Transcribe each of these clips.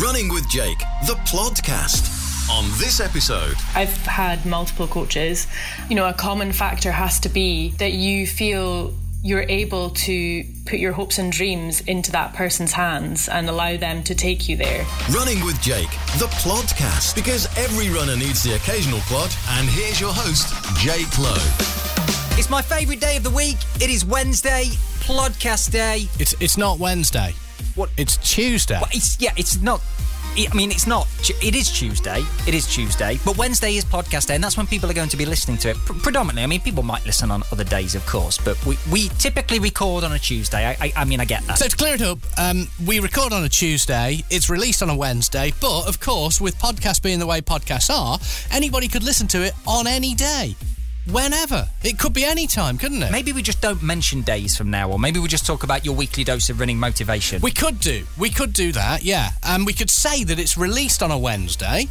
Running with Jake, the podcast. On this episode, I've had multiple coaches. You know, a common factor has to be that you feel you're able to put your hopes and dreams into that person's hands and allow them to take you there. Running with Jake, the podcast, because every runner needs the occasional plod. And here's your host, Jake Lowe. It's my favourite day of the week. It is Wednesday, podcast Day. It's it's not Wednesday. What? It's Tuesday. Well, it's yeah, it's not. I mean, it's not. It is Tuesday. It is Tuesday, but Wednesday is podcast day, and that's when people are going to be listening to it. Pr- predominantly, I mean, people might listen on other days, of course, but we, we typically record on a Tuesday. I, I, I mean, I get that. So to clear it up, um, we record on a Tuesday. It's released on a Wednesday, but of course, with podcasts being the way podcasts are, anybody could listen to it on any day, whenever. It could be any time, couldn't it? Maybe we just don't mention days from now on. Maybe we just talk about your weekly dose of running motivation. We could do. We could do that, yeah. And we could say that it's released on a Wednesday,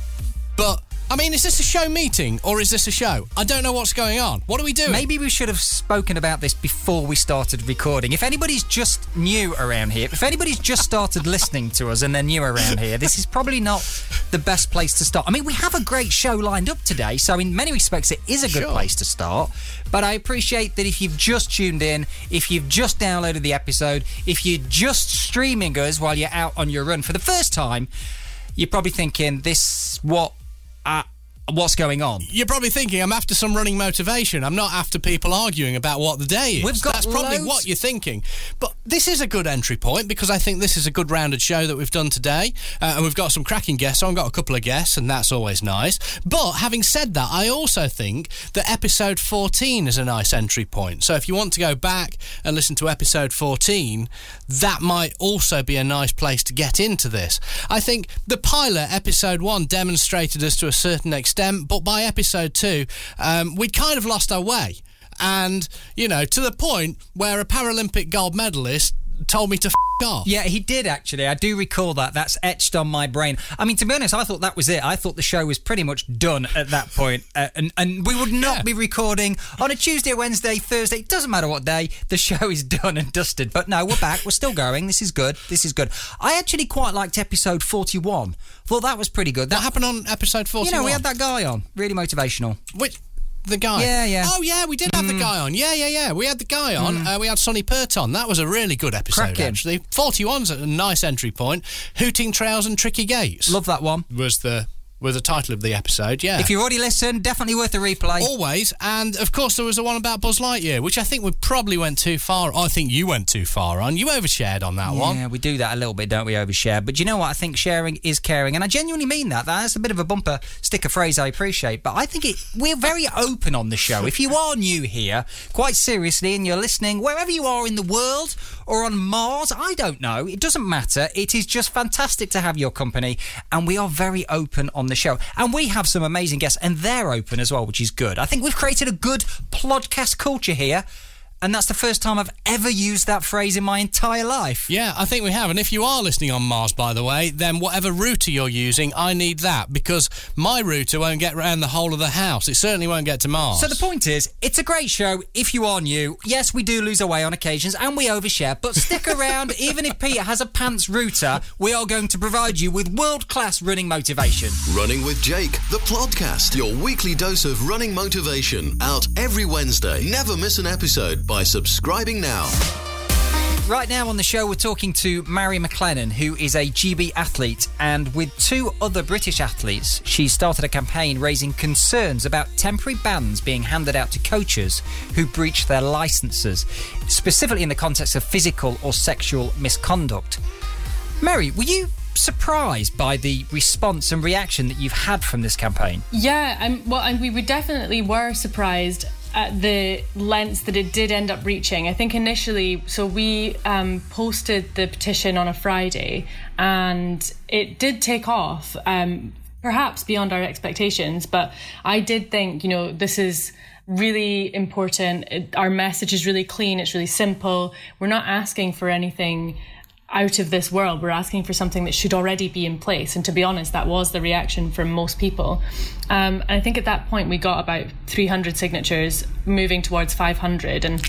but I mean, is this a show meeting or is this a show? I don't know what's going on. What are we doing? Maybe we should have spoken about this before we started recording. If anybody's just new around here, if anybody's just started listening to us and they're new around here, this is probably not the best place to start. I mean, we have a great show lined up today, so in many respects, it is a good Sure. place to start. But I appreciate that if you've just tuned in, if you've just downloaded the episode, if you're just streaming us while you're out on your run for the first time, you're probably thinking, this, what, uh, what's going on? You're probably thinking I'm after some running motivation. I'm not after people arguing about what the day is. We've got That's probably loads- what you're thinking. But this is a good entry point because I think this is a good rounded show that we've done today. Uh, and we've got some cracking guests on, got a couple of guests, and that's always nice. But having said that, I also think that episode 14 is a nice entry point. So if you want to go back and listen to episode 14, that might also be a nice place to get into this. I think the pilot, episode 1, demonstrated us to a certain extent, but by episode 2, um, we'd kind of lost our way. And, you know, to the point where a Paralympic gold medalist told me to f off. Yeah, he did actually. I do recall that. That's etched on my brain. I mean, to be honest, I thought that was it. I thought the show was pretty much done at that point. Uh, and, and we would not Yeah. be recording on a Tuesday, Wednesday, Thursday. It doesn't matter what day. The show is done and dusted. But no, we're back. We're still going. This is good. This is good. I actually quite liked episode 41. Thought that was pretty good. What That happened on episode 41? You know, we had that guy on. Really motivational. Which the guy? Yeah, yeah. Oh, yeah, we did have the guy on. Yeah, yeah, yeah. We had the guy on. Uh, we had Sonny Pert on. That was a really good episode, Cracking. actually. 41's a nice entry point. Hooting Trails and Tricky Gates Love that one. was the was the title of the episode. Yeah. If you've already listened, definitely worth a replay. Always, and of course there was the one about Buzz Lightyear, which I think we probably went too far. I think you went too far on. You overshared on that one. Yeah, we do that a little bit, don't we? Overshare. But you know what? I think sharing is caring, and I genuinely mean that. That's a bit of a bumper sticker phrase I appreciate, but I think it. We're very open on the show. If you are new here, quite seriously, and you're listening wherever you are in the world or on Mars, I don't know. It doesn't matter. It is just fantastic to have your company, and we are very open on the show, and we have some amazing guests, and they're open as well, which is good. I think we've created a good podcast culture here. And that's the first time I've ever used that phrase in my entire life. Yeah, I think we have. And if you are listening on Mars, by the way, then whatever router you're using, I need that because my router won't get around the whole of the house. It certainly won't get to Mars. So the point is, it's a great show if you are new. Yes, we do lose our way on occasions and we overshare, but stick around. Even if Peter has a pants router, we are going to provide you with world-class running motivation. Running with Jake, the podcast. Your weekly dose of running motivation. Out every Wednesday. Never miss an episode by subscribing now. Right now on the show, we're talking to Mary McLennan, who is a GB athlete, and with two other British athletes, she started a campaign raising concerns about temporary bans being handed out to coaches who breach their licenses, specifically in the context of physical or sexual misconduct. Mary, were you surprised by the response and reaction that you've had from this campaign? Yeah, I'm, well, and we definitely were surprised at the lengths that it did end up reaching. I think initially, so we um, posted the petition on a Friday, and it did take off. Um, perhaps beyond our expectations, but I did think, you know, this is really important. It, our message is really clean. It's really simple. We're not asking for anything out of this world. We're asking for something that should already be in place. And to be honest, that was the reaction from most people. Um, and I think at that point we got about 300 signatures, moving towards 500, and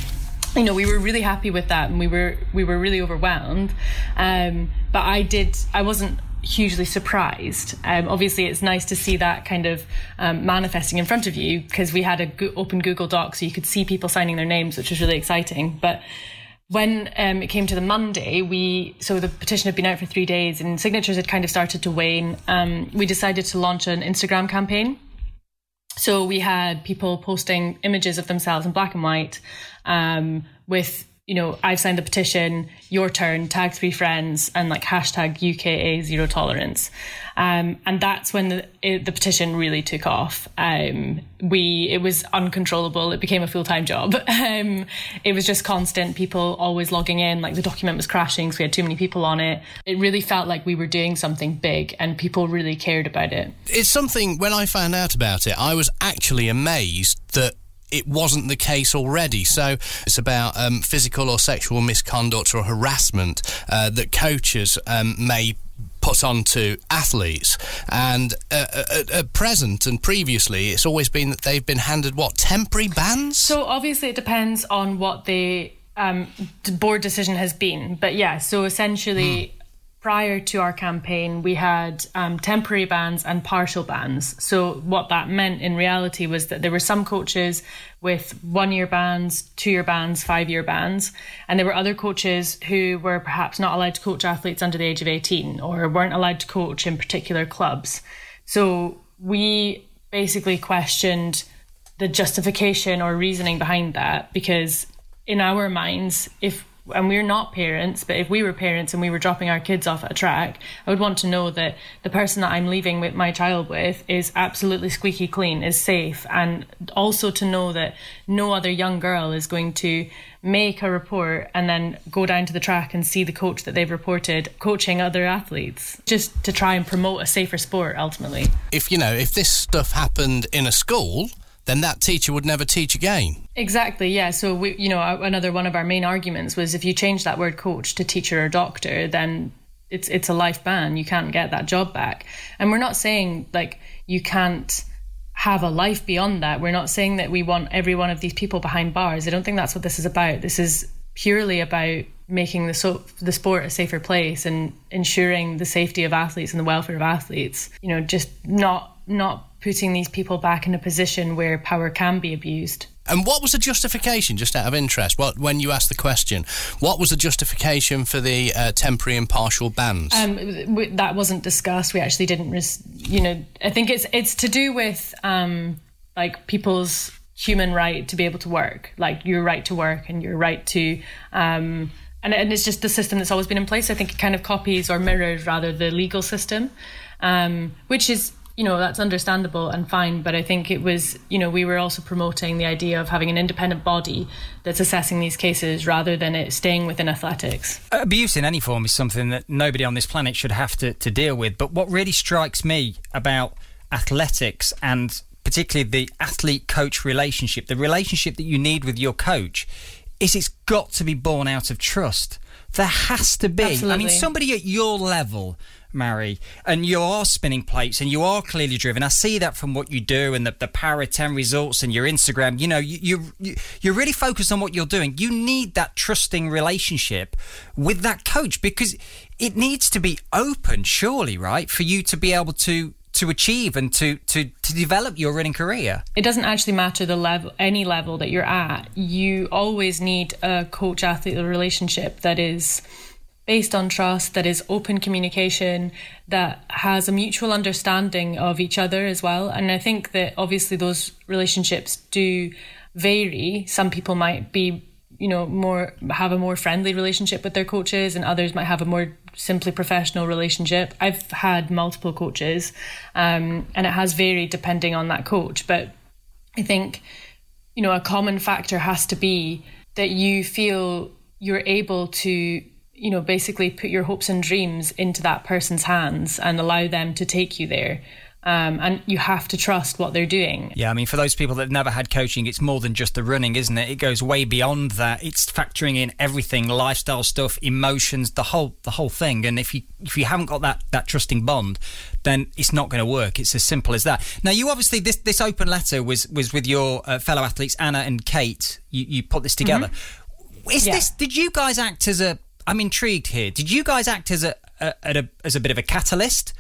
you know we were really happy with that, and we were we were really overwhelmed. Um, but I did I wasn't hugely surprised. Um, obviously, it's nice to see that kind of um, manifesting in front of you because we had a go- open Google Doc so you could see people signing their names, which was really exciting. But when um, it came to the Monday, we so the petition had been out for three days and signatures had kind of started to wane. Um, we decided to launch an Instagram campaign. So we had people posting images of themselves in black and white um, with you know, I've signed the petition, your turn, tag three friends, and like hashtag UKA zero tolerance. Um, and that's when the, it, the petition really took off. Um, we, it was uncontrollable. It became a full time job. Um, it was just constant, people always logging in, like the document was crashing, so we had too many people on it. It really felt like we were doing something big and people really cared about it. It's something, when I found out about it, I was actually amazed that it wasn't the case already. So it's about um, physical or sexual misconduct or harassment uh, that coaches um, may put onto athletes. And uh, at, at, present and previously, it's always been that they've been handed what temporary bans. So obviously, it depends on what the um, board decision has been. But yeah, so essentially. Mm prior to our campaign, we had um, temporary bans and partial bans. So, what that meant in reality was that there were some coaches with one year bans, two year bans, five year bans, and there were other coaches who were perhaps not allowed to coach athletes under the age of 18 or weren't allowed to coach in particular clubs. So, we basically questioned the justification or reasoning behind that because in our minds, if and we're not parents, but if we were parents and we were dropping our kids off at a track, I would want to know that the person that I'm leaving with my child with is absolutely squeaky clean, is safe, and also to know that no other young girl is going to make a report and then go down to the track and see the coach that they've reported coaching other athletes just to try and promote a safer sport ultimately. If you know, if this stuff happened in a school, then that teacher would never teach again. Exactly, yeah. So, we, you know, another one of our main arguments was if you change that word coach to teacher or doctor, then it's it's a life ban. You can't get that job back. And we're not saying like you can't have a life beyond that. We're not saying that we want every one of these people behind bars. I don't think that's what this is about. This is purely about making the so the sport a safer place and ensuring the safety of athletes and the welfare of athletes. You know, just not not putting these people back in a position where power can be abused. And what was the justification, just out of interest, what, when you asked the question, what was the justification for the uh, temporary and partial bans? Um, that wasn't discussed. We actually didn't, res- you know, I think it's it's to do with um, like people's human right to be able to work, like your right to work and your right to. Um, and, and it's just the system that's always been in place. I think it kind of copies or mirrors rather the legal system, um, which is you know that's understandable and fine but i think it was you know we were also promoting the idea of having an independent body that's assessing these cases rather than it staying within athletics. Abuse in any form is something that nobody on this planet should have to, to deal with but what really strikes me about athletics and particularly the athlete coach relationship the relationship that you need with your coach is it's got to be born out of trust. There has to be. Absolutely. i mean somebody at your level Mhairi, and you are spinning plates and you are clearly driven. I see that from what you do and the, the Para 10 results and your Instagram. You know, you, you, you're really focused on what you're doing. You need that trusting relationship with that coach because it needs to be open, surely, right? For you to be able to to achieve and to, to to develop your running career. It doesn't actually matter the level any level that you're at. You always need a coach athlete relationship that is based on trust, that is open communication, that has a mutual understanding of each other as well. And I think that obviously those relationships do vary. Some people might be, you know, more have a more friendly relationship with their coaches, and others might have a more simply professional relationship. I've had multiple coaches, um, and it has varied depending on that coach. But I think, you know, a common factor has to be that you feel you're able to you know, basically put your hopes and dreams into that person's hands and allow them to take you there. Um, and you have to trust what they're doing. Yeah, I mean, for those people that have never had coaching, it's more than just the running, isn't it? It goes way beyond that. It's factoring in everything, lifestyle stuff, emotions, the whole the whole thing. And if you if you haven't got that that trusting bond, then it's not going to work. It's as simple as that. Now, you obviously this this open letter was was with your uh, fellow athletes Anna and Kate. You you put this together. Mm-hmm. Is yeah. this? Did you guys act as a I'm intrigued here. Did you guys act as a, a, a as a bit of a catalyst,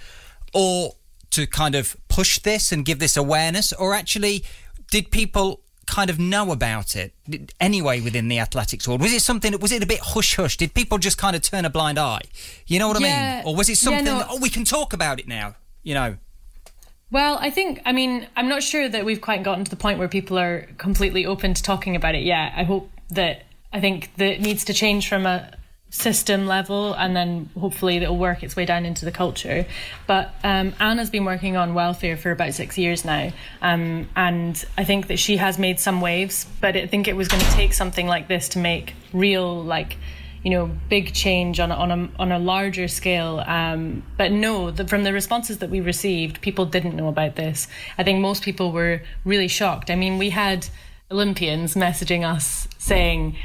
or to kind of push this and give this awareness, or actually did people kind of know about it anyway within the athletics world? Was it something? Was it a bit hush hush? Did people just kind of turn a blind eye? You know what I mean? Or was it something? Yeah, no. that, oh, we can talk about it now. You know. Well, I think, I mean, I'm not sure that we've quite gotten to the point where people are completely open to talking about it yet. I hope that, I think that it needs to change from a system level and then hopefully it'll work its way down into the culture. But um, Anna's been working on welfare for about six years now. Um, and I think that she has made some waves, but I think it was going to take something like this to make real, like, you know, big change on on a on a larger scale. Um, but no, the, from the responses that we received, people didn't know about this. I think most people were really shocked. I mean, we had Olympians messaging us saying,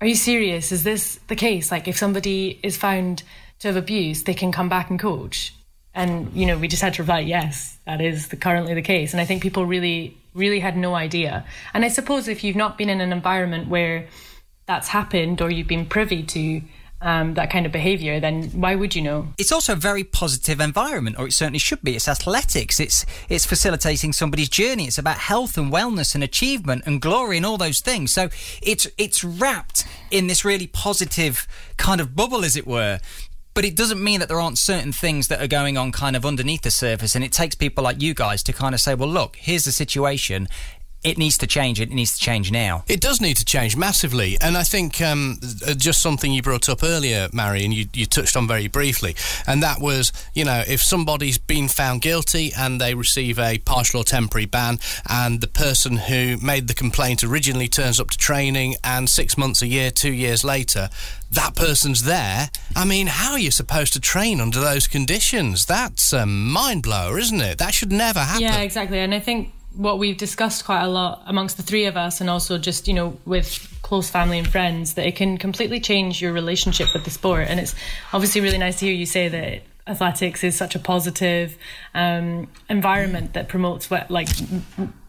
"Are you serious? Is this the case? Like, if somebody is found to have abused, they can come back and coach." And you know, we just had to reply, "Yes, that is the, currently the case." And I think people really, really had no idea. And I suppose if you've not been in an environment where that's happened or you've been privy to um, that kind of behavior, then why would you know? it's also a very positive environment, or it certainly should be. It's athletics. It's it's facilitating somebody's journey. It's about health and wellness and achievement and glory and all those things. So it's it's wrapped in this really positive kind of bubble, as it were. But it doesn't mean that there aren't certain things that are going on kind of underneath the surface. And it takes people like you guys to kind of say, well, look, here's the situation. It needs to change. It needs to change now. It does need to change massively, and I think um, uh, just something you brought up earlier, Mary, and you, you touched on very briefly, and that was, you know, if somebody's been found guilty and they receive a partial or temporary ban, and the person who made the complaint originally turns up to training, and six months, a year, two years later, that person's there. I mean, how are you supposed to train under those conditions? That's a mind blower, isn't it? That should never happen. Yeah, exactly. And I think what we've discussed quite a lot amongst the three of us, and also just you know with close family and friends, that it can completely change your relationship with the sport. And it's obviously really nice to hear you say that athletics is such a positive um, environment that promotes what like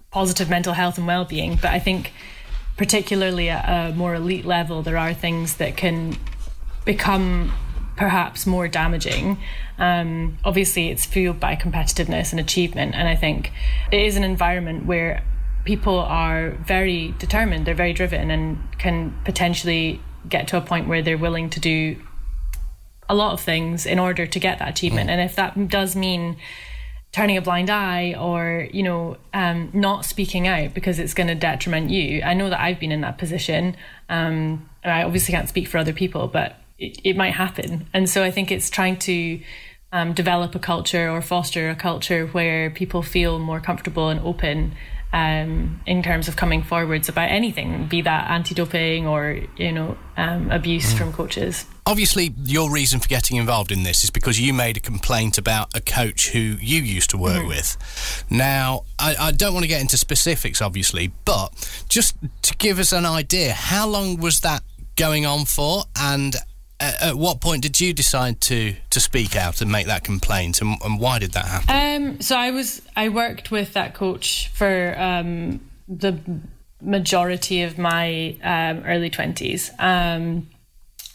positive mental health and well-being. But I think particularly at a more elite level, there are things that can become perhaps more damaging. Um, obviously, it's fueled by competitiveness and achievement, and I think it is an environment where people are very determined, they're very driven, and can potentially get to a point where they're willing to do a lot of things in order to get that achievement. And if that does mean turning a blind eye or you know um, not speaking out because it's going to detriment you i know that i've been in that position um, i obviously can't speak for other people but it, it might happen. And so i think it's trying to um, develop a culture or foster a culture where people feel more comfortable and open um, in terms of coming forwards about anything be that anti-doping or you know um, abuse from coaches. Obviously, your reason for getting involved in this is because you made a complaint about a coach who you used to work with. Now, I, I don't want to get into specifics, obviously, but just to give us an idea, how long was that going on for, and at, at what point did you decide to to speak out and make that complaint, and, and why did that happen? Um, so I was I worked with that coach for um, the majority of my um, early twenties, um,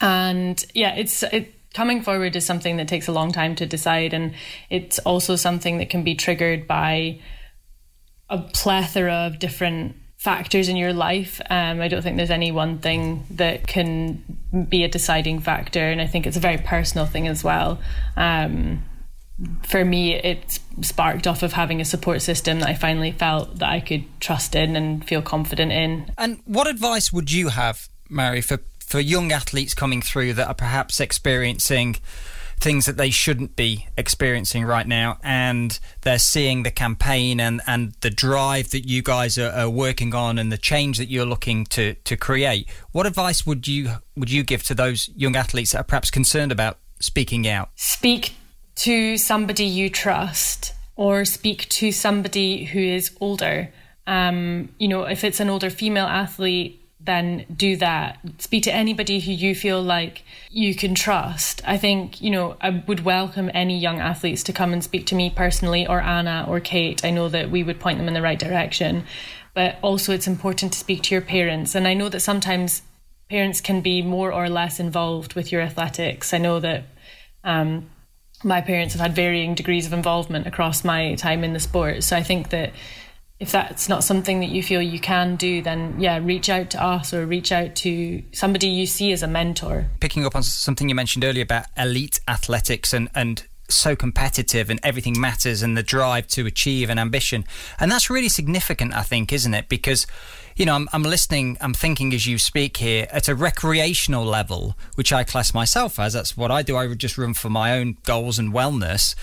and yeah, it's it coming forward is something that takes a long time to decide, and it's also something that can be triggered by a plethora of different factors in your life. Um, I don't think there's any one thing that can be a deciding factor, and I think it's a very personal thing as well. Um, for me, it sparked off of having a support system that I finally felt that I could trust in and feel confident in. And what advice would you have, Mary, for, for young athletes coming through that are perhaps experiencing things that they shouldn't be experiencing right now and they're seeing the campaign and, and the drive that you guys are, are working on and the change that you're looking to, to create? What advice would you would you give to those young athletes that are perhaps concerned about speaking out? Speak to somebody you trust or speak to somebody who is older. Um, you know, if it's an older female athlete, then do that. Speak to anybody who you feel like you can trust. I think, you know, I would welcome any young athletes to come and speak to me personally or Anna or Kate. I know that we would point them in the right direction. But also, it's important to speak to your parents. And I know that sometimes parents can be more or less involved with your athletics. I know that um, my parents have had varying degrees of involvement across my time in the sport. So I think that if that's not something that you feel you can do, then yeah, reach out to us or reach out to somebody you see as a mentor. Picking up on something you mentioned earlier about elite athletics and, and so competitive and everything matters and the drive to achieve and ambition. And that's really significant, I think, isn't it? Because, you know, I'm, I'm listening, I'm thinking as you speak here at a recreational level, which I class myself as. That's what I do. I just run for my own goals and wellness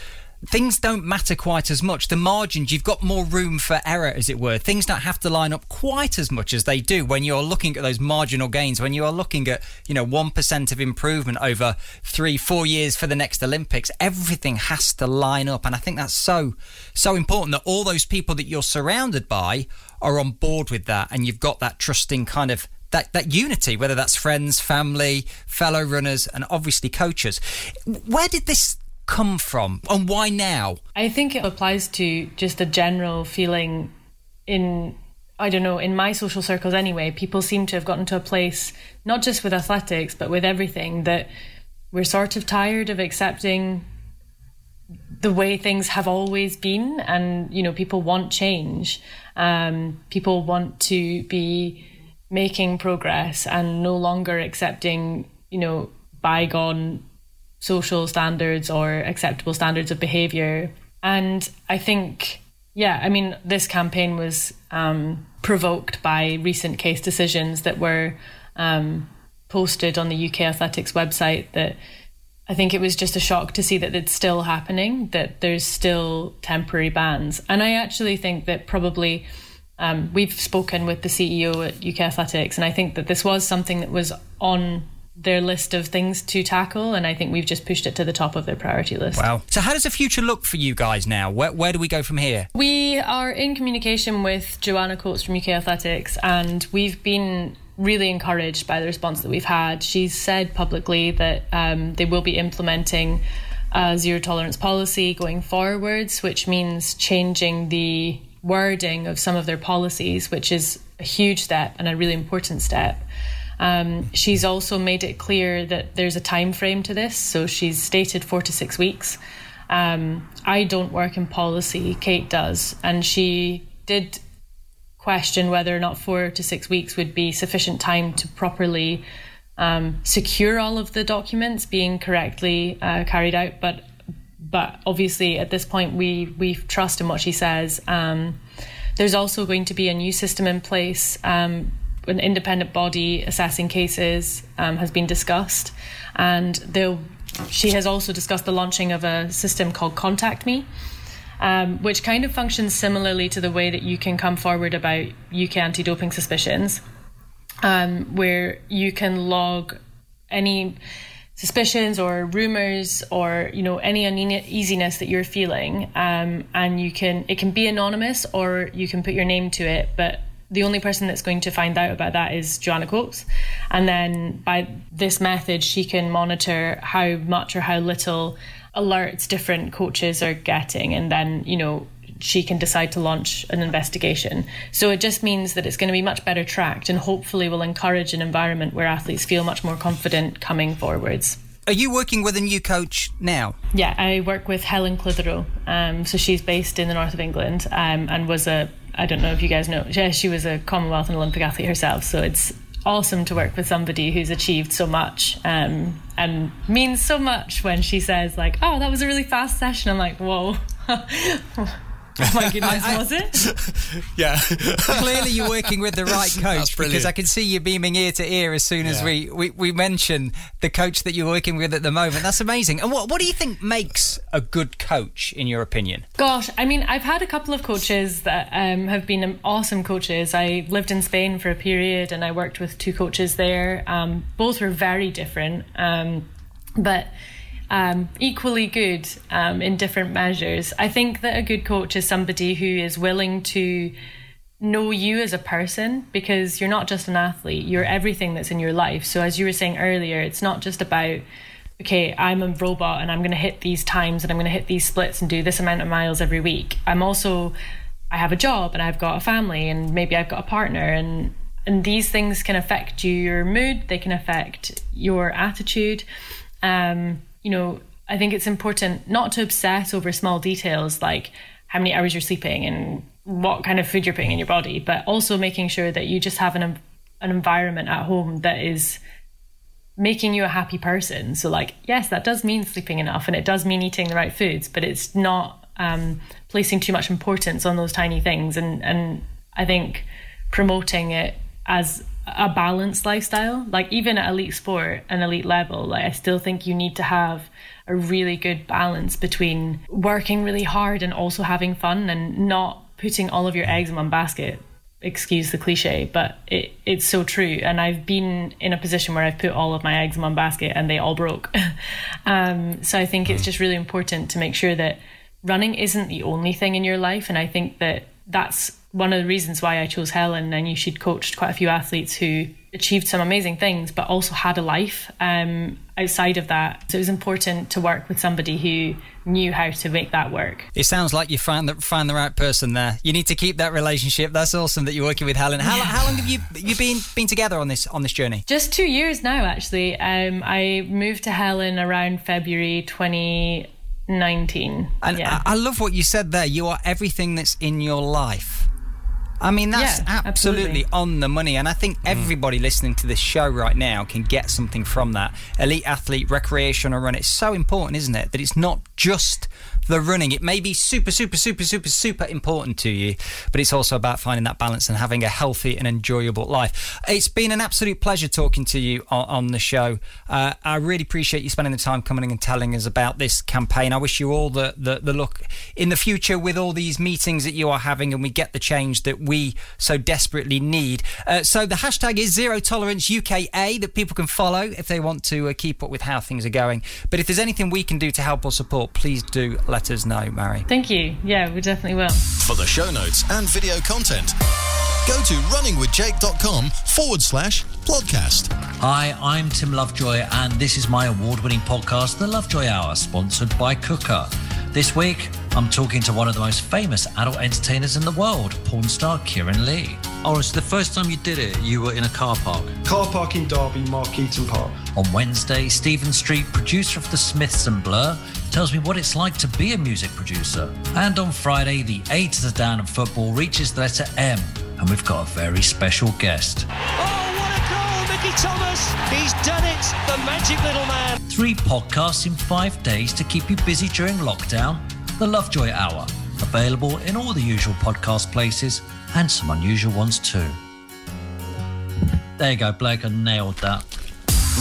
things don't matter quite as much. The margins, you've got more room for error, as it were. Things don't have to line up quite as much as they do when you're looking at those marginal gains, when you are looking at, you know, 1% of improvement over three, four years for the next Olympics. Everything has to line up. And I think that's so, so important that all those people that you're surrounded by are on board with that. And you've got that trusting kind of that, that unity, whether that's friends, family, fellow runners, and obviously coaches. Where did this come from and why now? I think it applies to just a general feeling in I don't know, in my social circles anyway, people seem to have gotten to a place, not just with athletics, but with everything, that we're sort of tired of accepting the way things have always been. And, you know, people want change. Um, people want to be making progress and no longer accepting, you know, bygone social standards or acceptable standards of behavior. And I think, yeah, I mean, this campaign was um, provoked by recent case decisions that were um, posted on the UK Athletics website that I think it was just a shock to see that it's still happening, that there's still temporary bans. And I actually think that probably um, we've spoken with the CEO at UK Athletics, and I think that this was something that was on their list of things to tackle, and I think we've just pushed it to the top of their priority list. Wow. So, how does the future look for you guys now? Where, where do we go from here? We are in communication with Joanna Coates from UK Athletics, and we've been really encouraged by the response that we've had. She's said publicly that um, they will be implementing a zero tolerance policy going forwards, which means changing the wording of some of their policies, which is a huge step and a really important step. Um, she's also made it clear that there's a time frame to this, so she's stated four to six weeks. Um, I don't work in policy, Kate does, and she did question whether or not four to six weeks would be sufficient time to properly um, secure all of the documents being correctly uh, carried out. But but obviously at this point we we trust in what she says. Um, there's also going to be a new system in place um, an independent body assessing cases um, has been discussed, and she has also discussed the launching of a system called Contact Me. Um, which kind of functions similarly to the way that you can come forward about UK anti doping suspicions, um, where you can log any suspicions or rumors or you know any uneasiness that you're feeling um, and you can it can be anonymous or you can put your name to it but the only person that's going to find out about that is Joanna Coates. And then by this method, she can monitor how much or how little alerts different coaches are getting. And then, you know, she can decide to launch an investigation. So it just means that it's going to be much better tracked and hopefully will encourage an environment where athletes feel much more confident coming forwards. Are you working with a new coach now? Yeah, I work with Helen Clitheroe. Um, so she's based in the north of England um, and was a I don't know if you guys know, she was a Commonwealth and Olympic athlete herself. So it's awesome to work with somebody who's achieved so much um, and means so much when she says like, "Oh, that was a really fast session." I'm like, "Whoa." Oh my goodness, I, was it? yeah. Clearly, you're working with the right coach because I can see you beaming ear to ear as soon as we, we, we mention the coach that you're working with at the moment. That's amazing. And what, what do you think makes a good coach, in your opinion? Gosh, I mean, I've had a couple of coaches that um, have been awesome coaches. I lived in Spain for a period and I worked with two coaches there. Um, both were very different. Um, but um, equally good um, in different measures. I think that a good coach is somebody who is willing to know you as a person because you're not just an athlete, you're everything that's in your life. So, as you were saying earlier, it's not just about, okay, I'm a robot and I'm going to hit these times and I'm going to hit these splits and do this amount of miles every week. I'm also, I have a job and I've got a family and maybe I've got a partner and and these things can affect you, your mood, they can affect your attitude. Um, you know, I think it's important not to obsess over small details like how many hours you're sleeping and what kind of food you're putting in your body, but also making sure that you just have an an environment at home that is making you a happy person. So, like, yes, that does mean sleeping enough and it does mean eating the right foods, but it's not um, placing too much importance on those tiny things. And and I think promoting it as a balanced lifestyle, like even at elite sport and elite level, like I still think you need to have a really good balance between working really hard and also having fun and not putting all of your eggs in one basket. Excuse the cliche, but it, it's so true. And I've been in a position where I've put all of my eggs in one basket and they all broke. um, so I think it's just really important to make sure that running isn't the only thing in your life. And I think that that's one of the reasons why I chose Helen. And you she'd coached quite a few athletes who achieved some amazing things, but also had a life um, outside of that. So it was important to work with somebody who knew how to make that work. It sounds like you found the, found the right person there. You need to keep that relationship. That's awesome that you're working with Helen. How, yeah. how long have you you been been together on this on this journey? Just two years now, actually. Um, I moved to Helen around February 2019. And yeah. I, I love what you said there. You are everything that's in your life. I mean, that's yeah, absolutely, absolutely, on the money. And I think mm. everybody listening to this show right now can get something from that. Elite athlete, recreational run. It's so important, isn't it? That it's not just the running. It may be super, super, super, super, super important to you, but it's also about finding that balance and having a healthy and enjoyable life. It's been an absolute pleasure talking to you on, on the show. Uh, I really appreciate you spending the time coming and telling us about this campaign. I wish you all the, the, the luck in the future with all these meetings that you are having and we get the change that we so desperately need. Uh, so the hashtag is Zero Tolerance UKA that people can follow if they want to uh, keep up with how things are going. But if there's anything we can do to help or support, please do let us know, Mary. Thank you. Yeah, we definitely will. For the show notes and video content, go to runningwithjake.com forward slash podcast. Hi, I'm Tim Lovejoy, and this is my award winning podcast, The Lovejoy Hour, sponsored by Quooker. This week, I'm talking to one of the most famous adult entertainers in the world, porn star Keiran Lee. Oh, it's the first time you did it, you were in a car park. Car park in Derby, Markeaton Park. On Wednesday, Stephen Street, producer of The Smiths and Blur, tells me what it's like to be a music producer. And on Friday, the A to the down of football reaches the letter M, and we've got a very special guest. Oh, what a goal, Mickey Thomas! He's done it, the magic little man. Three podcasts in five days to keep you busy during lockdown. The Lovejoy Hour, available in all the usual podcast places and some unusual ones too. There you go, Blake, I nailed that.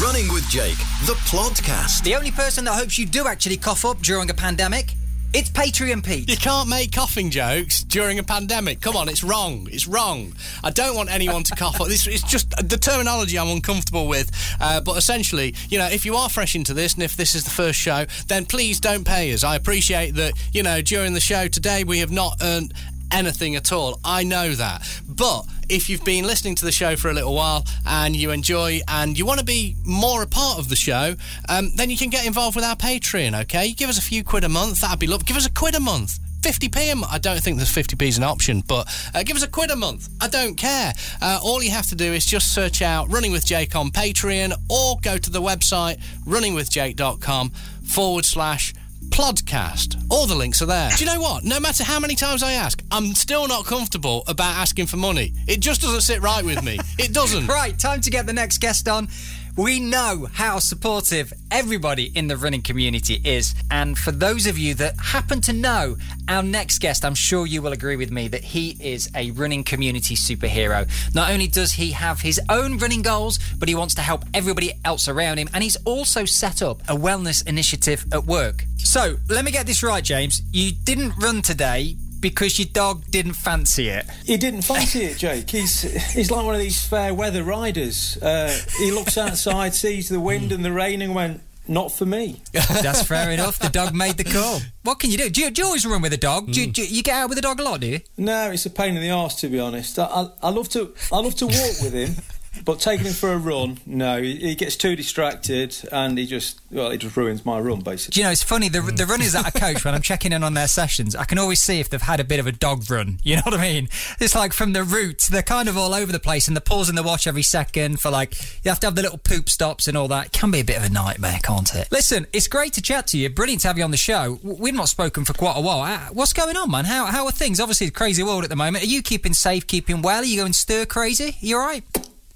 Running with Jake, the podcast. The only person that hopes you do actually cough up during a pandemic. It's Patreon Pete. You can't make coughing jokes during a pandemic. Come on, it's wrong. It's wrong. I don't want anyone to cough. This it's just the terminology I'm uncomfortable with. Uh, but essentially, you know, if you are fresh into this and if this is the first show, then please don't pay us. I appreciate that. You know, during the show today, we have not earned anything at all. I know that. But if you've been listening to the show for a little while and you enjoy and you want to be more a part of the show, um, then you can get involved with our Patreon, okay? Give us a few quid a month, that'd be lovely. Give us a quid a month. 50p a month. I don't think there's 50p is an option, but uh, give us a quid a month. I don't care. Uh, all you have to do is just search out Running with Jake on Patreon or go to the website runningwithjake.com forward slash Plodcast. All the links are there. Do you know what? No matter how many times I ask, I'm still not comfortable about asking for money. It just doesn't sit right with me. It doesn't. right, time to get the next guest on. We know how supportive everybody in the running community is. And for those of you that happen to know our next guest, I'm sure you will agree with me that he is a running community superhero. Not only does he have his own running goals, but he wants to help everybody else around him. And he's also set up a wellness initiative at work. So let me get this right, James. You didn't run today because your dog didn't fancy it. He didn't fancy it, Jake. He's he's like one of these fair weather riders. Uh, he looks outside, sees the wind and the rain, and went. Not for me. That's fair enough. The dog made the call. What can you do? Do you, do you always run with a dog? Do, you, do you get out with a dog a lot? Do you? No, it's a pain in the arse to be honest. I, I, I love to I love to walk with him, but taking him for a run, no, he, he gets too distracted and he just well, it just ruins my run basically. Do you know, it's funny, the, the runners that I coach, when I'm checking in on their sessions, I can always see if they've had a bit of a dog run. You know what I mean? It's like from the route, they're kind of all over the place and they're pausing the watch every second for like, you have to have the little poop stops and all that. It can be a bit of a nightmare, can't it? Listen, it's great to chat to you. Brilliant to have you on the show. We've not spoken for quite a while. Uh, What's going on, man? How, how are things? Obviously, crazy world at the moment. Are you keeping safe, keeping well? Are you going stir crazy? You all right?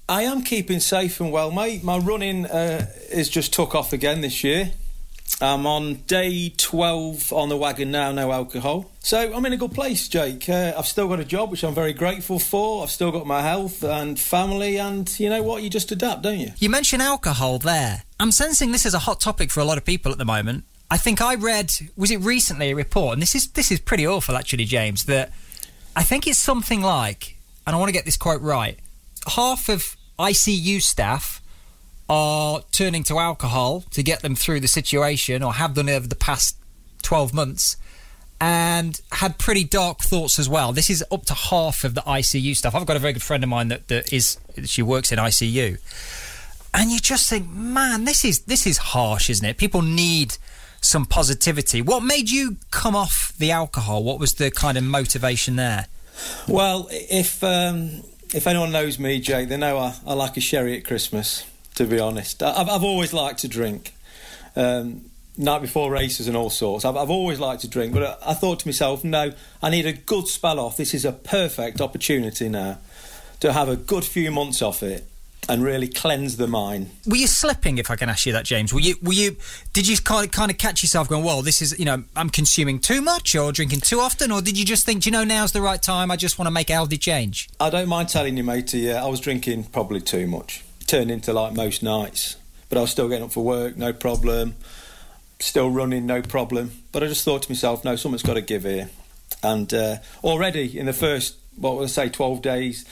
I am keeping safe and well, mate. My running uh, is just took off again this year. I'm on day 12 on the wagon now, no alcohol. So I'm in a good place, Jake. Uh, I've still got a job, which I'm very grateful for. I've still got my health and family, and you know what? You just adapt, don't you? You mentioned alcohol there. I'm sensing this is a hot topic for a lot of people at the moment. I think I read, was it recently, a report, and this is this is pretty awful actually, James, that I think it's something like, and I want to get this quote right, half of ICU staff are turning to alcohol to get them through the situation or have done over the past 12 months and had pretty dark thoughts as well. This is up to half of the ICU stuff. I've got a very good friend of mine that, that is she works in ICU. And you just think, man, this is this is harsh, isn't it? People need some positivity. What made you come off the alcohol? What was the kind of motivation there? Well, if um, if anyone knows me, Jake, they know I, I like a sherry at Christmas. To be honest, I've, I've always liked to drink. Um, night before races and all sorts. I've, I've always liked to drink, but I, I thought to myself, no, I need a good spell off. This is a perfect opportunity now to have a good few months off it and really cleanse the mind. Were you slipping, if I can ask you that, James? Were you? Were you? Did you kind of kind of catch yourself going, "Well, this is you know, I'm consuming too much or drinking too often," or did you just think, "Do you know, now's the right time. I just want to make a healthy change." I don't mind telling you, matey. Yeah, I was drinking probably too much. Turned into like most nights, but I was still getting up for work, no problem. Still running, no problem. But I just thought to myself, no, something's got to give here. And uh, already in the first, what would I say, 12 days,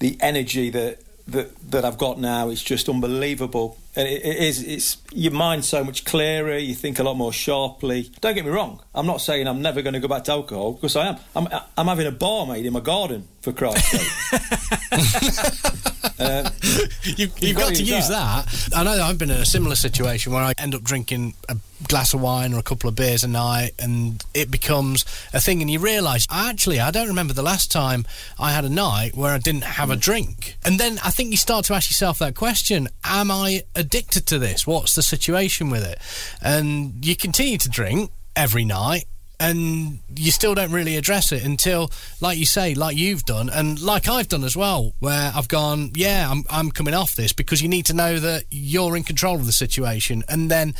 the energy that that that I've got now is just unbelievable. And it, it is it's your mind's so much clearer. You think a lot more sharply. Don't get me wrong. I'm not saying I'm never going to go back to alcohol because I am. I'm I'm having a barmaid in my garden for Christ's sake. Um, you, have got, got to use that. that. I know I've been in a similar situation where I end up drinking a glass of wine or a couple of beers a night, and it becomes a thing. And you realise, actually, I don't remember the last time I had a night where I didn't have a drink. And then I think you start to ask yourself that question: Am I addicted to this? What's the situation with it? And you continue to drink every night and you still don't really address it until, like you say, like you've done, and like I've done as well, where I've gone, yeah, I'm, I'm coming off this because you need to know that you're in control of the situation, and then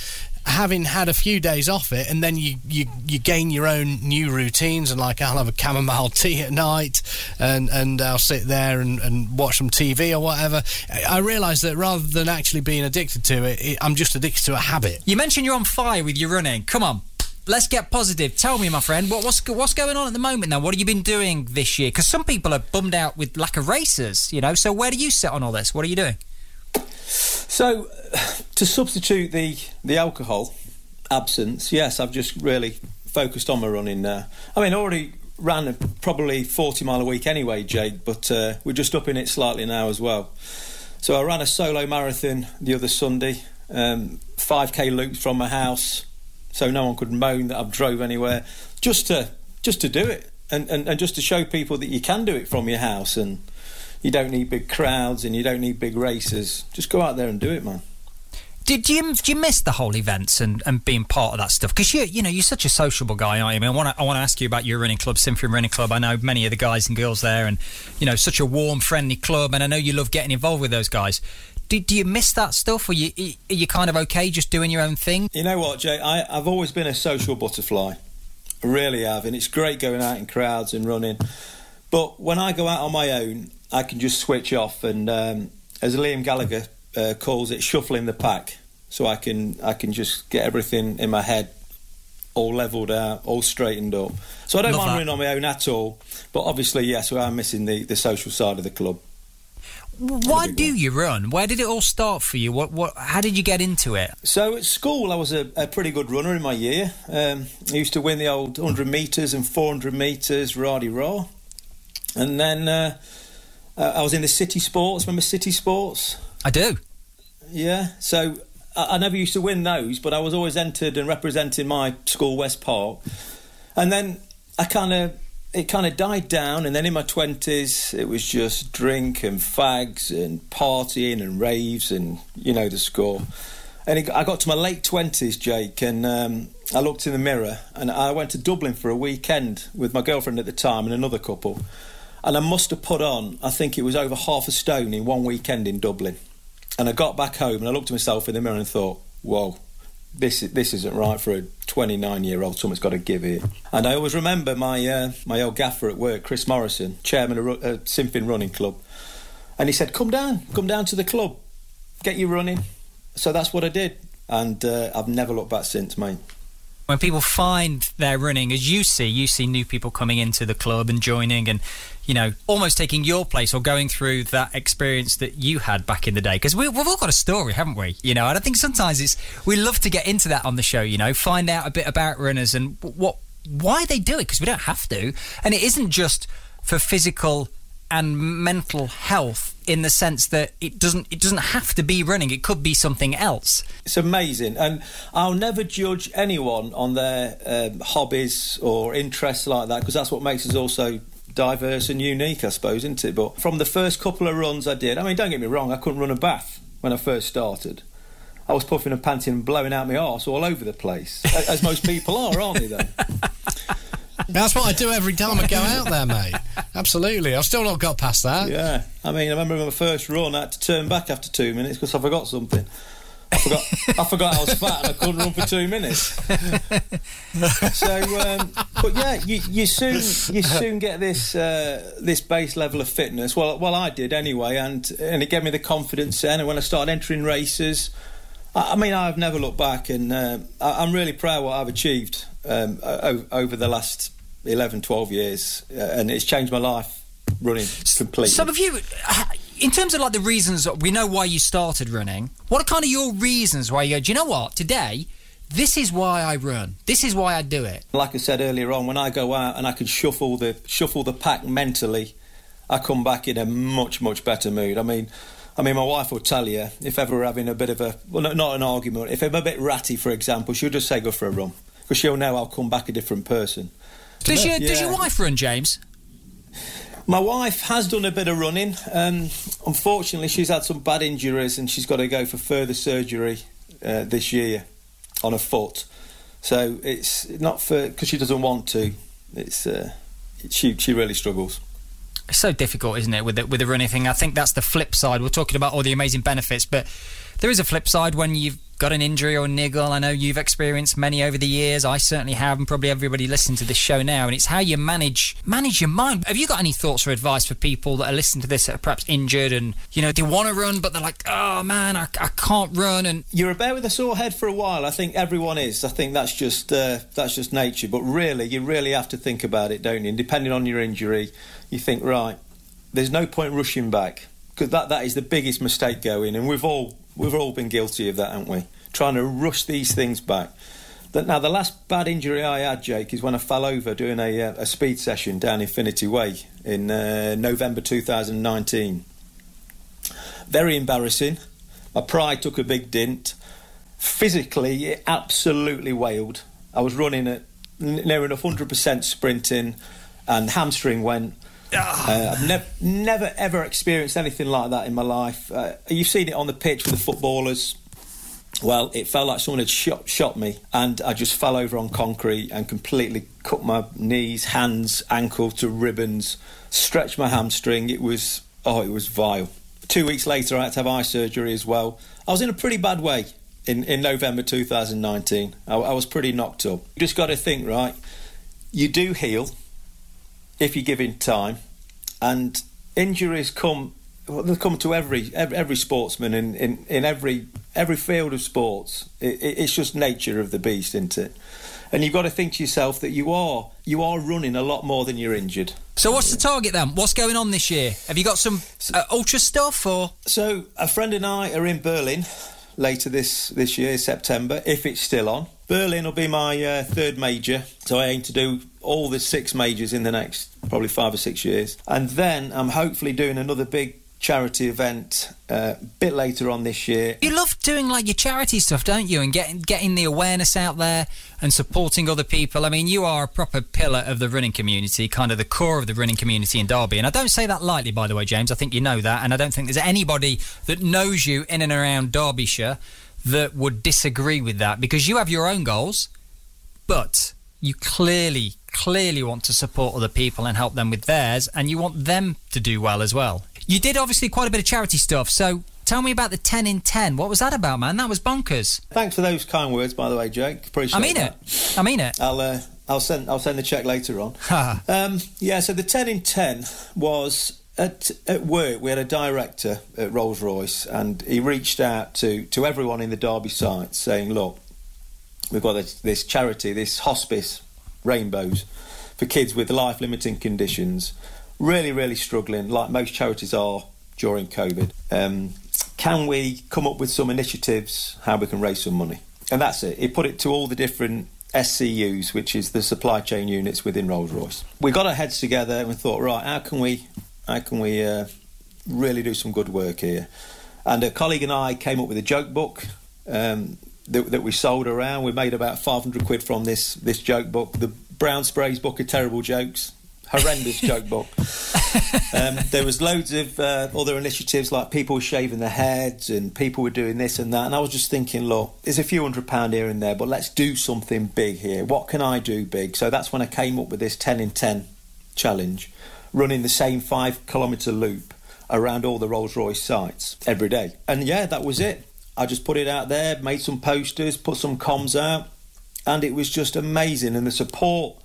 having had a few days off it, and then you, you, you gain your own new routines, and like I'll have a chamomile tea at night, and, and I'll sit there and, and watch some TV or whatever. I realise that rather than actually being addicted to it, it, I'm just addicted to a habit. You mentioned you're on fire with your running. Come on, let's get positive. Tell me, my friend, what, what's what's going on at the moment now? What have you been doing this year? Because some people are bummed out with lack of races, you know. So where do you sit on all this? What are you doing? So, to substitute the the alcohol absence, yes, I've just really focused on my running now. I mean, already ran probably 40 mile a week anyway, Jake, but uh, we're just upping it slightly now as well. So I ran a solo marathon the other Sunday, um, 5k loops from my house, so no one could moan that I've drove anywhere. Just to just to do it, and, and, and just to show people that you can do it from your house, and you don't need big crowds and you don't need big races. Just go out there and do it, man. Did you do you miss the whole events and, and being part of that stuff? Because you you know you're such a sociable guy. I mean, I want to I want to ask you about your running club, Symphony Running Club. I know many of the guys and girls there, and you know such a warm, friendly club. And I know you love getting involved with those guys. Do, do you miss that stuff? Or you are you kind of okay just doing your own thing? You know what, Jay? I, I've always been a social butterfly. I really have, and it's great going out in crowds and running. But when I go out on my own, I can just switch off, and um, as Liam Gallagher uh, calls it, shuffling the pack. So I can I can just get everything in my head all levelled out, all straightened up. So I don't Love mind that. running on my own at all. But obviously, yes, we are missing the, the social side of the club. Why do you run? Where did it all start for you? What, what, how did you get into it? So at school, I was a, a pretty good runner in my year. Um, I used to win the old 100 metres and 400 metres, rah raw. And then uh, Uh, I was in the City Sports. Remember City Sports? I do. Yeah. So I, I never used to win those, but I was always entered and representing my school, West Park. And then I kind of it kind of died down, and then in my twenties, it was just drink and fags and partying and raves, and you know the score. And it, I got to my late twenties, Jake, and um, I looked in the mirror, and I went to Dublin for a weekend with my girlfriend at the time and another couple, and I must have put on, I think it was over half a stone in one weekend in Dublin. And I got back home and I looked at myself in the mirror and thought, whoa, this this isn't right for a 29 year old. Someone's got to give it. And I always remember my uh, my old gaffer at work, Chris Morrison, chairman of a Sinfin Running Club, and he said, "Come down, come down to the club, get you running." So that's what I did, and uh, I've never looked back since, mate when people find their running, as you see, you see new people coming into the club and joining and, you know, almost taking your place or going through that experience that you had back in the day. Because we, have all got a story, haven't we? You know, and I think sometimes it's, we love to get into that on the show, you know, find out a bit about runners and what, why they do it, because we don't have to. And it isn't just for physical and mental health in the sense that it doesn't it doesn't have to be running it could be something else. It's amazing and i'll never judge anyone on their um, hobbies or interests like that because that's what makes us also diverse and unique i suppose isn't it? But from the first couple of runs i did i mean don't get me wrong i couldn't run a bath when i first started. I was puffing and panting and blowing out my arse all over the place, as most people are, aren't they? Then That's what I do every time I go out there, mate. Absolutely. I've still not got past that. Yeah. I mean, I remember my first run, I had to turn back after two minutes because I forgot something. I forgot, I forgot I was fat and I couldn't run for two minutes. So, um, but yeah, you, you soon you soon get this uh, this base level of fitness. Well, well, I did anyway, and and it gave me the confidence. Then, and when I started entering races, I, I mean, I've never looked back, and uh, I, am really proud what I've achieved um, over the last 11, 12 years, uh, and it's changed my life running completely. Some of you, uh, in terms of like the reasons, we know why you started running. What are kind of your reasons why you go, do you know what, today, this is why I run. This is why I do it. Like I said earlier on, when I go out and I can shuffle the shuffle the pack mentally, I come back in a much much better mood. I mean, I mean, my wife will tell you if ever we're having a bit of a well, not an argument. If I'm a bit ratty, for example, she'll just say go for a run because she'll know I'll come back a different person. Does your, yeah. does your wife run, James? My wife has done a bit of running. Um, unfortunately, she's had some bad injuries and she's got to go for further surgery uh, this year on her foot. So it's not for because she doesn't want to. It's uh, she she really struggles. It's so difficult, isn't it, with the, with the running thing? I think that's the flip side. We're talking about all the amazing benefits, but there is a flip side when you've got an injury or niggle. I know you've experienced many over the years. I certainly have, and probably everybody listening to this show now. And it's how you manage manage your mind. Have you got any thoughts or advice for people that are listening to this that are perhaps injured and you know they want to run, but they're like, oh man, I, I can't run. And you're a bear with a sore head for a while. I think everyone is. I think that's just uh, that's just nature. But really, you really have to think about it, don't you? And depending on your injury, you think right. There's no point rushing back because that, that is the biggest mistake going, and we've all we've all been guilty of that, haven't we? Trying to rush these things back. Now, the last bad injury I had, Jake, is when I fell over doing a, uh, a speed session down Infinity Way in uh, November 2019. Very embarrassing. My pride took a big dint. Physically, it absolutely wailed. I was running at near enough 100% sprinting, and hamstring went. Uh, I've never, never ever experienced anything like that in my life. Uh, you've seen it on the pitch with the footballers. Well, it felt like someone had shot, shot me, and I just fell over on concrete and completely cut my knees, hands, ankle to ribbons, stretched my hamstring. It was, oh, it was vile. Two weeks later, I had to have eye surgery as well. I was in a pretty bad way in, in November 2019. I, I was pretty knocked up. You just got to think, right? You do heal if you give it time. And injuries come well, they come to every every, every sportsman in, in, in every every field of sports. It, it, it's just nature of the beast, isn't it? And you've got to think to yourself that you are you are running a lot more than you're injured. So what's the target then? What's going on this year? Have you got some uh, ultra stuff or? So a friend and I are in Berlin later this this year, September, if it's still on. Berlin will be my uh, third major, so I aim to do all the six majors in the next probably five or six years. And then I'm hopefully doing another big charity event a uh, bit later on this year. You love doing like your charity stuff, don't you? And getting getting the awareness out there and supporting other people. I mean, you are a proper pillar of the running community, kind of the core of the running community in Derby. And I don't say that lightly, by the way, James. I think you know that, and I don't think there's anybody that knows you in and around Derbyshire that would disagree with that because you have your own goals, but you clearly clearly want to support other people and help them with theirs, and you want them to do well as well. You did obviously quite a bit of charity stuff, so tell me about the 10 in 10. What was that about, man? That was bonkers. Thanks for those kind words, by the way, Jake. Appreciate it. I mean that. it. I mean it. I'll uh, I'll send I'll send the check later on. um, yeah, so the 10 in 10 was at, at work, we had a director at Rolls Royce, and he reached out to, to everyone in the Derby site saying, Look, we've got this, this charity, this hospice, Rainbows, for kids with life limiting conditions, really, really struggling, like most charities are during COVID. Um, can we come up with some initiatives how we can raise some money? And that's it. He put it to all the different SCUs, which is the supply chain units within Rolls Royce. We got our heads together and we thought, right, how can we how can we uh, really do some good work here? And a colleague and I came up with a joke book um, that, that, we sold around. We made about 500 quid from this this joke book. The Brown Sprays book of terrible jokes. Horrendous joke book. Um, there was loads of uh, other initiatives like people shaving their heads and people were doing this and that. And I was just thinking, look, there's a few hundred pound here and there, but let's do something big here. What can I do big? So that's when I came up with this 10 in 10 challenge running the same five kilometre loop around all the Rolls Royce sites every day. And yeah, that was it. I just put it out there, made some posters, put some comms out, and it was just amazing. And the support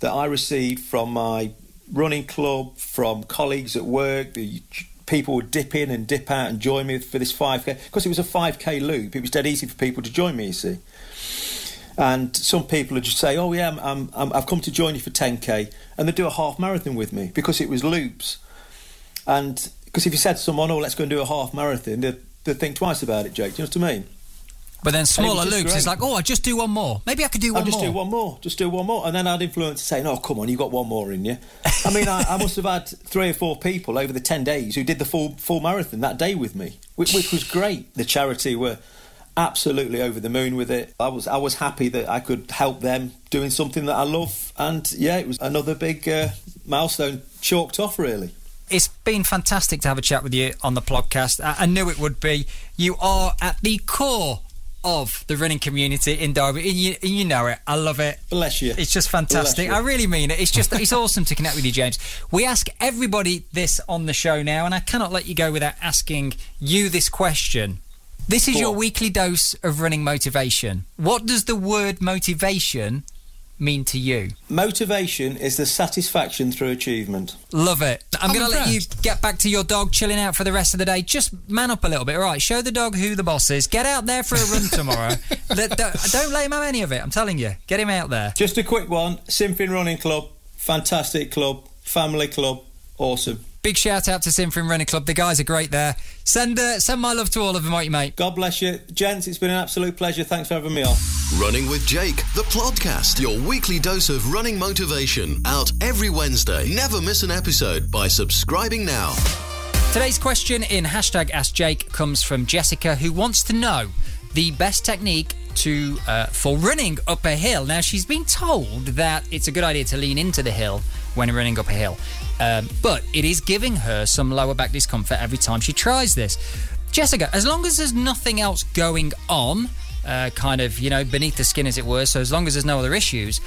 that I received from my running club, from colleagues at work, the people would dip in and dip out and join me for this 5k because it was a 5k loop. It was dead easy for people to join me, you see. And some people would just say, "Oh yeah, I'm, I'm, I've come to join you for 10k," and they do a half marathon with me because it was loops. And because if you said to someone, "Oh, let's go and do a half marathon," they'd, they'd think twice about it, Jake. Do you know what I mean? But then smaller loops, great. it's like, oh, I just do one more. Maybe I could do one I'll just more. do one more. Just do one more. And then I'd influence saying, oh, come on, you got one more in you. I mean, I, I, must have had three or four people over the 10 days who did the full full marathon that day with me, which, which was great. The charity were absolutely over the moon with it. I was I was happy that I could help them doing something that I love, and yeah, it was another big uh, milestone chalked off. Really, it's been fantastic to have a chat with you on the podcast. I, I knew it would be. You are at the core of the running community in Derby, and you, and you, know it. I love it. Bless you. It's just fantastic. I really mean it. It's just it's awesome to connect with you, James. We ask everybody this on the show now, and I cannot let you go without asking you this question. This is your weekly dose of running motivation. What does the word motivation mean to you? Motivation is the satisfaction through achievement. Love it. I'm, I'm going to let you get back to your dog chilling out for the rest of the day. Just man up a little bit. All right, show the dog who the boss is. Get out there for a run tomorrow. let, don't, don't let him have any of it. I'm telling you. Get him out there. Just a quick one. Sinfin Running Club. Fantastic club. Family club. Awesome. Big shout out to Sinfin Running Club. The guys are great there. Send uh, send my love to all of them, won't you, mate? God bless you. Gents, it's been an absolute pleasure. Thanks for having me on. Running with Jake, the podcast. Your weekly dose of running motivation. Out every Wednesday. Never miss an episode by subscribing now. Today's question in hashtag Ask Jake comes from Jessica, who wants to know the best technique to uh, for running up a hill. Now she's been told that it's a good idea to lean into the hill when running up a hill, um, but it is giving her some lower back discomfort every time she tries this. Jessica, as long as there's nothing else going on, uh, kind of you know beneath the skin as it were, so as long as there's no other issues,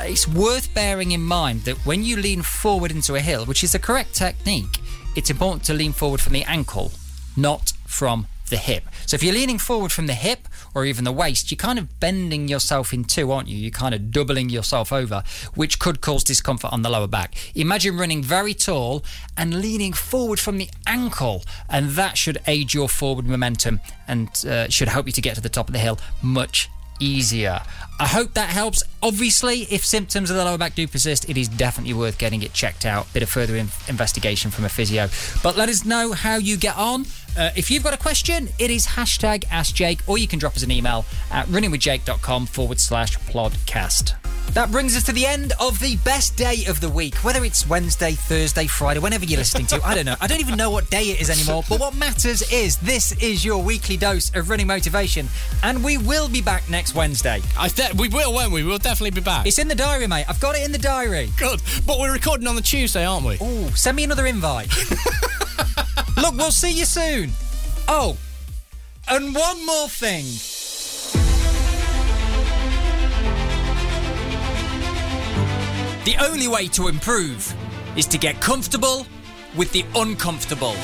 it's worth bearing in mind that when you lean forward into a hill, which is the correct technique, it's important to lean forward from the ankle, not from the hip. So if you're leaning forward from the hip or even the waist, you're kind of bending yourself in two, aren't you? You're kind of doubling yourself over, which could cause discomfort on the lower back. Imagine running very tall and leaning forward from the ankle, and that should aid your forward momentum and uh, should help you to get to the top of the hill much easier. I hope that helps. Obviously, if symptoms of the lower back do persist, it is definitely worth getting it checked out. Bit of further in- investigation from a physio. But let us know how you get on Uh, if you've got a question, it is hashtag AskJake, or you can drop us an email at runningwithjake.com forward slash podcast. That brings us to the end of the best day of the week, whether it's Wednesday, Thursday, Friday, whenever you're listening to. I don't know. I don't even know what day it is anymore. But what matters is this is your weekly dose of running motivation, and we will be back next Wednesday. I th- we will, won't we? We'll definitely be back. It's in the diary, mate. I've got it in the diary. good, but we're recording on the Tuesday, aren't we? Ooh, send me another invite. Look, we'll see you soon. Oh, and one more thing. The only way to improve is to get comfortable with the uncomfortable.